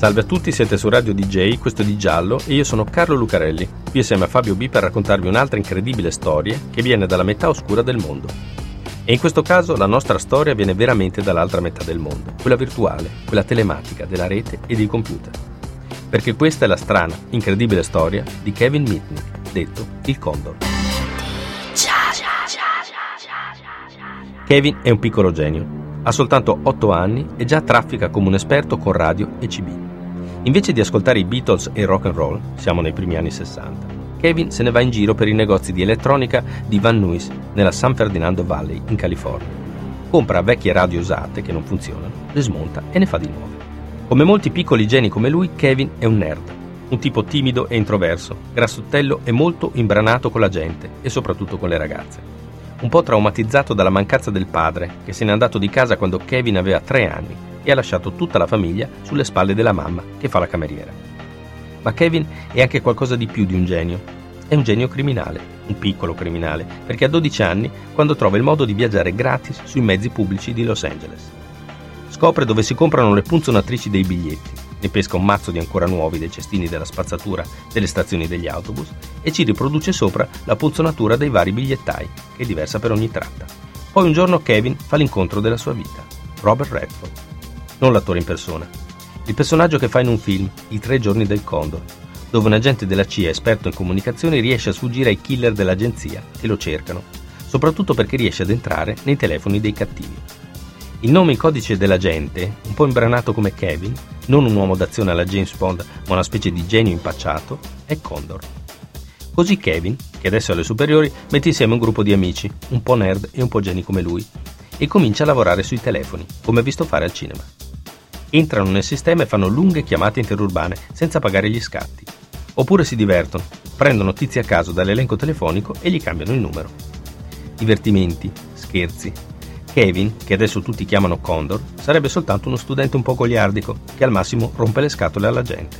Salve a tutti, siete su Radio DJ, questo è Di Giallo e io sono Carlo Lucarelli, qui assieme a Fabio B per raccontarvi un'altra incredibile storia che viene dalla metà oscura del mondo. E in questo caso la nostra storia viene veramente dall'altra metà del mondo, quella virtuale, quella telematica della rete e dei computer. Perché questa è la strana, incredibile storia di Kevin Mitnick, detto il Condor. Kevin è un piccolo genio. Ha soltanto 8 anni e già traffica come un esperto con radio e CB. Invece di ascoltare i Beatles e il rock and roll, siamo nei primi anni 60, Kevin se ne va in giro per i negozi di elettronica di Van Nuys nella San Ferdinando Valley in California. Compra vecchie radio usate che non funzionano, le smonta e ne fa di nuove. Come molti piccoli geni come lui, Kevin è un nerd, un tipo timido e introverso, grassottello e molto imbranato con la gente e soprattutto con le ragazze un po' traumatizzato dalla mancanza del padre, che se n'è andato di casa quando Kevin aveva tre anni e ha lasciato tutta la famiglia sulle spalle della mamma, che fa la cameriera. Ma Kevin è anche qualcosa di più di un genio. È un genio criminale, un piccolo criminale, perché ha 12 anni quando trova il modo di viaggiare gratis sui mezzi pubblici di Los Angeles. Scopre dove si comprano le punzonatrici dei biglietti ne pesca un mazzo di ancora nuovi dei cestini della spazzatura delle stazioni degli autobus e ci riproduce sopra la punzonatura dei vari bigliettai, che è diversa per ogni tratta. Poi un giorno Kevin fa l'incontro della sua vita, Robert Redford. Non l'attore in persona, il personaggio che fa in un film, I tre giorni del Condor, dove un agente della CIA esperto in comunicazioni riesce a sfuggire ai killer dell'agenzia che lo cercano, soprattutto perché riesce ad entrare nei telefoni dei cattivi. Il nome in codice dell'agente, un po' imbranato come Kevin, non un uomo d'azione alla James Bond, ma una specie di genio impacciato, è Condor. Così Kevin, che adesso è alle superiori, mette insieme un gruppo di amici, un po' nerd e un po' geni come lui, e comincia a lavorare sui telefoni, come ha visto fare al cinema. Entrano nel sistema e fanno lunghe chiamate interurbane senza pagare gli scatti. Oppure si divertono, prendono tizi a caso dall'elenco telefonico e gli cambiano il numero. Divertimenti, scherzi, Kevin, che adesso tutti chiamano Condor, sarebbe soltanto uno studente un po' goliardico che al massimo rompe le scatole alla gente.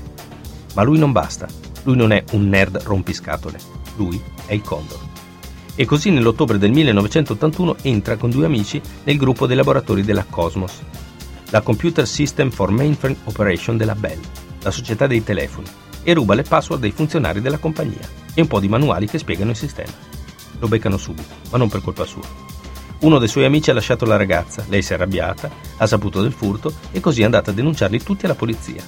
Ma lui non basta, lui non è un nerd rompiscatole, lui è il Condor. E così nell'ottobre del 1981 entra con due amici nel gruppo dei laboratori della Cosmos, la Computer System for Mainframe Operation della Bell, la società dei telefoni, e ruba le password dei funzionari della compagnia e un po' di manuali che spiegano il sistema. Lo beccano subito, ma non per colpa sua. Uno dei suoi amici ha lasciato la ragazza, lei si è arrabbiata, ha saputo del furto e così è andata a denunciarli tutti alla polizia.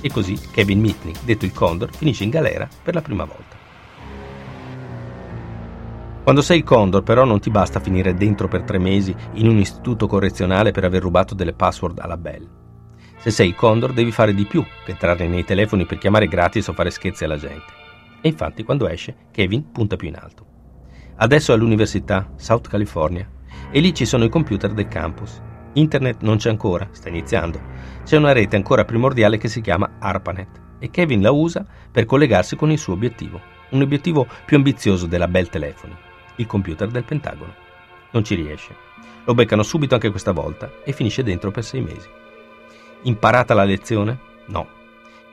E così Kevin Mitnick, detto il Condor, finisce in galera per la prima volta. Quando sei il Condor però non ti basta finire dentro per tre mesi in un istituto correzionale per aver rubato delle password alla Bell. Se sei il Condor devi fare di più che entrare nei telefoni per chiamare gratis o fare scherzi alla gente. E infatti quando esce Kevin punta più in alto. Adesso è all'università, South California, e lì ci sono i computer del campus. Internet non c'è ancora, sta iniziando. C'è una rete ancora primordiale che si chiama ARPANET e Kevin la usa per collegarsi con il suo obiettivo, un obiettivo più ambizioso della Bell Telefoni, il computer del Pentagono. Non ci riesce. Lo beccano subito anche questa volta e finisce dentro per sei mesi. Imparata la lezione? No.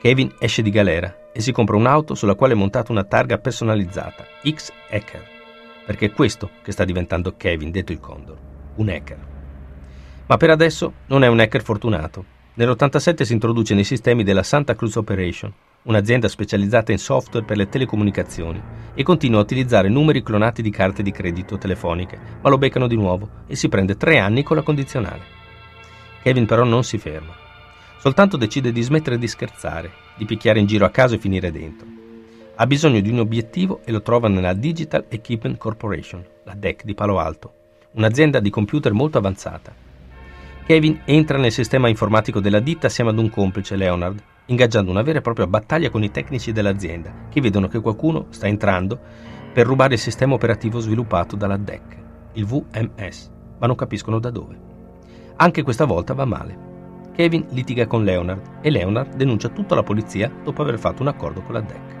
Kevin esce di galera e si compra un'auto sulla quale è montata una targa personalizzata, X-Hacker perché è questo che sta diventando Kevin, detto il Condor, un hacker. Ma per adesso non è un hacker fortunato. Nell'87 si introduce nei sistemi della Santa Cruz Operation, un'azienda specializzata in software per le telecomunicazioni, e continua a utilizzare numeri clonati di carte di credito telefoniche, ma lo beccano di nuovo e si prende tre anni con la condizionale. Kevin però non si ferma. Soltanto decide di smettere di scherzare, di picchiare in giro a caso e finire dentro. Ha bisogno di un obiettivo e lo trova nella Digital Equipment Corporation, la DEC di Palo Alto, un'azienda di computer molto avanzata. Kevin entra nel sistema informatico della ditta assieme ad un complice, Leonard, ingaggiando una vera e propria battaglia con i tecnici dell'azienda, che vedono che qualcuno sta entrando per rubare il sistema operativo sviluppato dalla DEC, il VMS, ma non capiscono da dove. Anche questa volta va male. Kevin litiga con Leonard e Leonard denuncia tutto alla polizia dopo aver fatto un accordo con la DEC.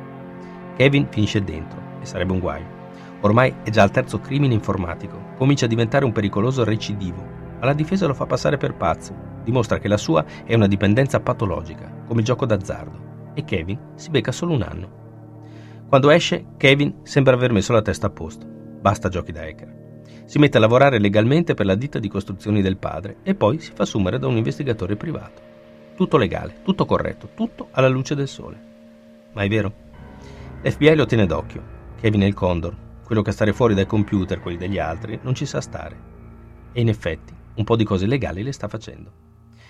Kevin finisce dentro e sarebbe un guaio. Ormai è già al terzo crimine informatico, comincia a diventare un pericoloso recidivo. Alla difesa lo fa passare per pazzo, dimostra che la sua è una dipendenza patologica, come gioco d'azzardo, e Kevin si becca solo un anno. Quando esce, Kevin sembra aver messo la testa a posto. Basta giochi da hacker. Si mette a lavorare legalmente per la ditta di costruzioni del padre e poi si fa assumere da un investigatore privato. Tutto legale, tutto corretto, tutto alla luce del sole. Ma è vero? L'FBI lo tiene d'occhio. Kevin è il Condor, quello che stare fuori dai computer, quelli degli altri, non ci sa stare. E in effetti, un po' di cose legali le sta facendo.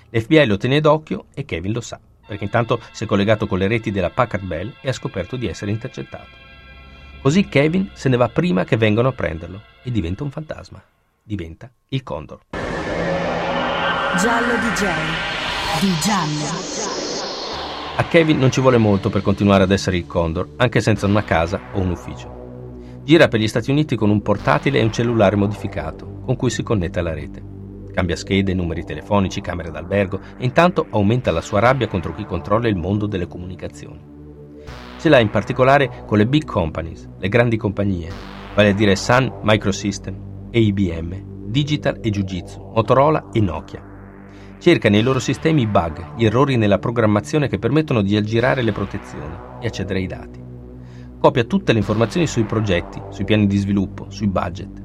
L'FBI lo tiene d'occhio e Kevin lo sa, perché intanto si è collegato con le reti della Packard Bell e ha scoperto di essere intercettato. Così Kevin se ne va prima che vengano a prenderlo e diventa un fantasma. Diventa il Condor. Giallo DJ di Giallo. A Kevin non ci vuole molto per continuare ad essere il Condor, anche senza una casa o un ufficio. Gira per gli Stati Uniti con un portatile e un cellulare modificato, con cui si connette alla rete. Cambia schede, numeri telefonici, camere d'albergo e intanto aumenta la sua rabbia contro chi controlla il mondo delle comunicazioni. Ce l'ha in particolare con le big companies, le grandi compagnie, vale a dire Sun Microsystem e IBM, Digital e Jiu-Jitsu, Motorola e Nokia cerca nei loro sistemi bug, gli errori nella programmazione che permettono di aggirare le protezioni e accedere ai dati. Copia tutte le informazioni sui progetti, sui piani di sviluppo, sui budget.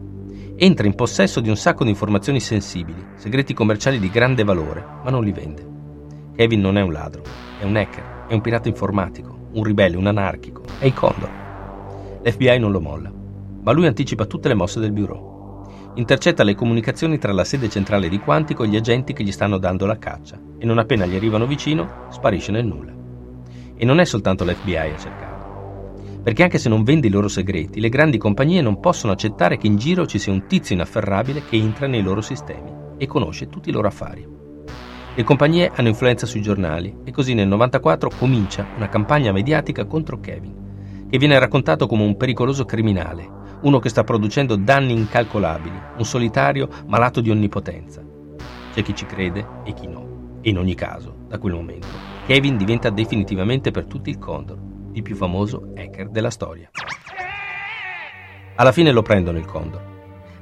Entra in possesso di un sacco di informazioni sensibili, segreti commerciali di grande valore, ma non li vende. Kevin non è un ladro, è un hacker, è un pirata informatico, un ribelle, un anarchico, è il Condor. L'FBI non lo molla, ma lui anticipa tutte le mosse del bureau intercetta le comunicazioni tra la sede centrale di Quantico e gli agenti che gli stanno dando la caccia e non appena gli arrivano vicino sparisce nel nulla. E non è soltanto l'FBI a cercarlo. Perché anche se non vende i loro segreti, le grandi compagnie non possono accettare che in giro ci sia un tizio inafferrabile che entra nei loro sistemi e conosce tutti i loro affari. Le compagnie hanno influenza sui giornali e così nel 94 comincia una campagna mediatica contro Kevin, che viene raccontato come un pericoloso criminale uno che sta producendo danni incalcolabili, un solitario malato di onnipotenza. C'è chi ci crede e chi no. E in ogni caso, da quel momento, Kevin diventa definitivamente per tutti il Condor, il più famoso hacker della storia. Alla fine lo prendono il Condor.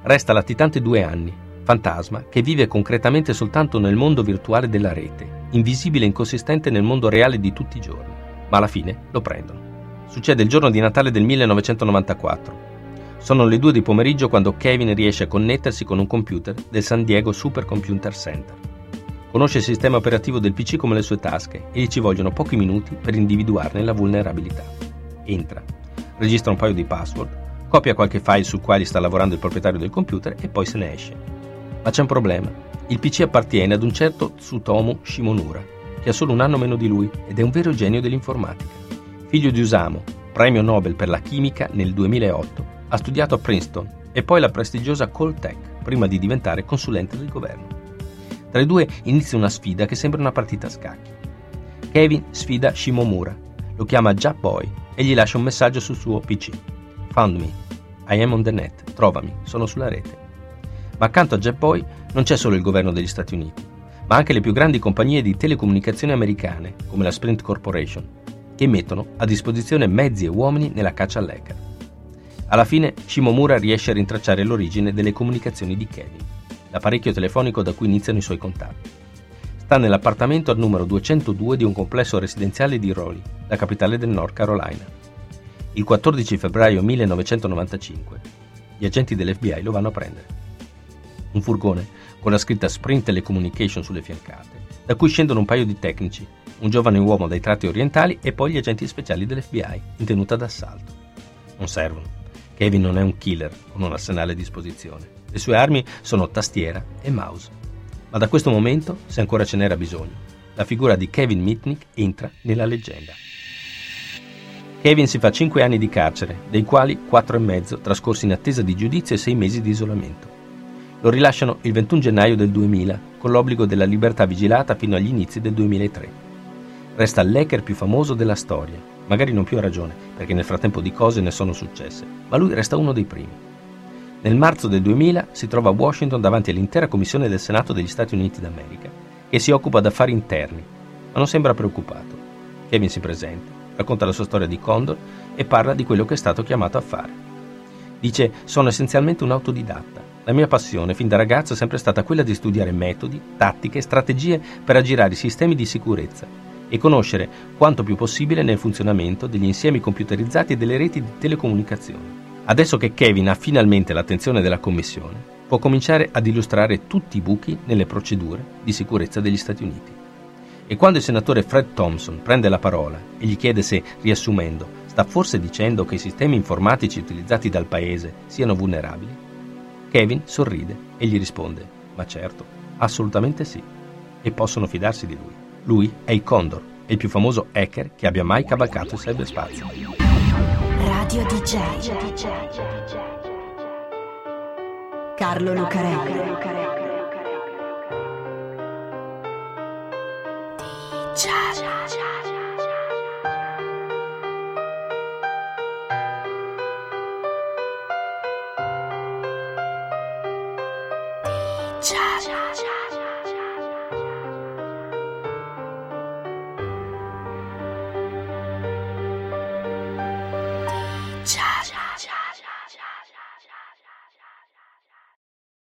Resta latitante due anni, fantasma che vive concretamente soltanto nel mondo virtuale della rete, invisibile e inconsistente nel mondo reale di tutti i giorni. Ma alla fine lo prendono. Succede il giorno di Natale del 1994. Sono le due di pomeriggio quando Kevin riesce a connettersi con un computer del San Diego Supercomputer Center. Conosce il sistema operativo del PC come le sue tasche e ci vogliono pochi minuti per individuarne la vulnerabilità. Entra, registra un paio di password, copia qualche file su quali sta lavorando il proprietario del computer e poi se ne esce. Ma c'è un problema. Il PC appartiene ad un certo Tsutomu Shimonura, che ha solo un anno meno di lui ed è un vero genio dell'informatica. Figlio di Usamo, premio Nobel per la chimica nel 2008 ha studiato a Princeton e poi la prestigiosa Caltech prima di diventare consulente del governo. Tra i due inizia una sfida che sembra una partita a scacchi. Kevin sfida Shimomura, lo chiama Jap Boy e gli lascia un messaggio sul suo PC. Found me. I am on the net. Trovami. Sono sulla rete. Ma accanto a Jap Boy non c'è solo il governo degli Stati Uniti, ma anche le più grandi compagnie di telecomunicazioni americane, come la Sprint Corporation, che mettono a disposizione mezzi e uomini nella caccia all'hacker. Alla fine Shimomura riesce a rintracciare l'origine delle comunicazioni di Kevin, l'apparecchio telefonico da cui iniziano i suoi contatti. Sta nell'appartamento al numero 202 di un complesso residenziale di Raleigh, la capitale del North Carolina. Il 14 febbraio 1995 gli agenti dell'FBI lo vanno a prendere. Un furgone con la scritta Sprint Telecommunication sulle fiancate, da cui scendono un paio di tecnici, un giovane uomo dai tratti orientali e poi gli agenti speciali dell'FBI in tenuta d'assalto. Non servono, Kevin non è un killer con un arsenale a disposizione. Le sue armi sono tastiera e mouse. Ma da questo momento, se ancora ce n'era bisogno, la figura di Kevin Mitnick entra nella leggenda. Kevin si fa 5 anni di carcere, dei quali 4 e mezzo trascorsi in attesa di giudizio e 6 mesi di isolamento. Lo rilasciano il 21 gennaio del 2000, con l'obbligo della libertà vigilata fino agli inizi del 2003. Resta l'hacker più famoso della storia, magari non più a ragione, perché nel frattempo di cose ne sono successe, ma lui resta uno dei primi. Nel marzo del 2000 si trova a Washington davanti all'intera commissione del Senato degli Stati Uniti d'America, che si occupa d'affari interni, ma non sembra preoccupato. Kevin si presenta, racconta la sua storia di Condor e parla di quello che è stato chiamato a fare. Dice, sono essenzialmente un autodidatta. La mia passione fin da ragazzo è sempre stata quella di studiare metodi, tattiche e strategie per aggirare i sistemi di sicurezza e conoscere quanto più possibile nel funzionamento degli insiemi computerizzati e delle reti di telecomunicazione. Adesso che Kevin ha finalmente l'attenzione della Commissione, può cominciare ad illustrare tutti i buchi nelle procedure di sicurezza degli Stati Uniti. E quando il senatore Fred Thompson prende la parola e gli chiede se, riassumendo, sta forse dicendo che i sistemi informatici utilizzati dal paese siano vulnerabili, Kevin sorride e gli risponde, ma certo, assolutamente sì, e possono fidarsi di lui. Lui è il Condor, il più famoso hacker che abbia mai cavalcato il cyberspazio. Radio DJ. Carlo Lucarelli. DJ. Cha-cha.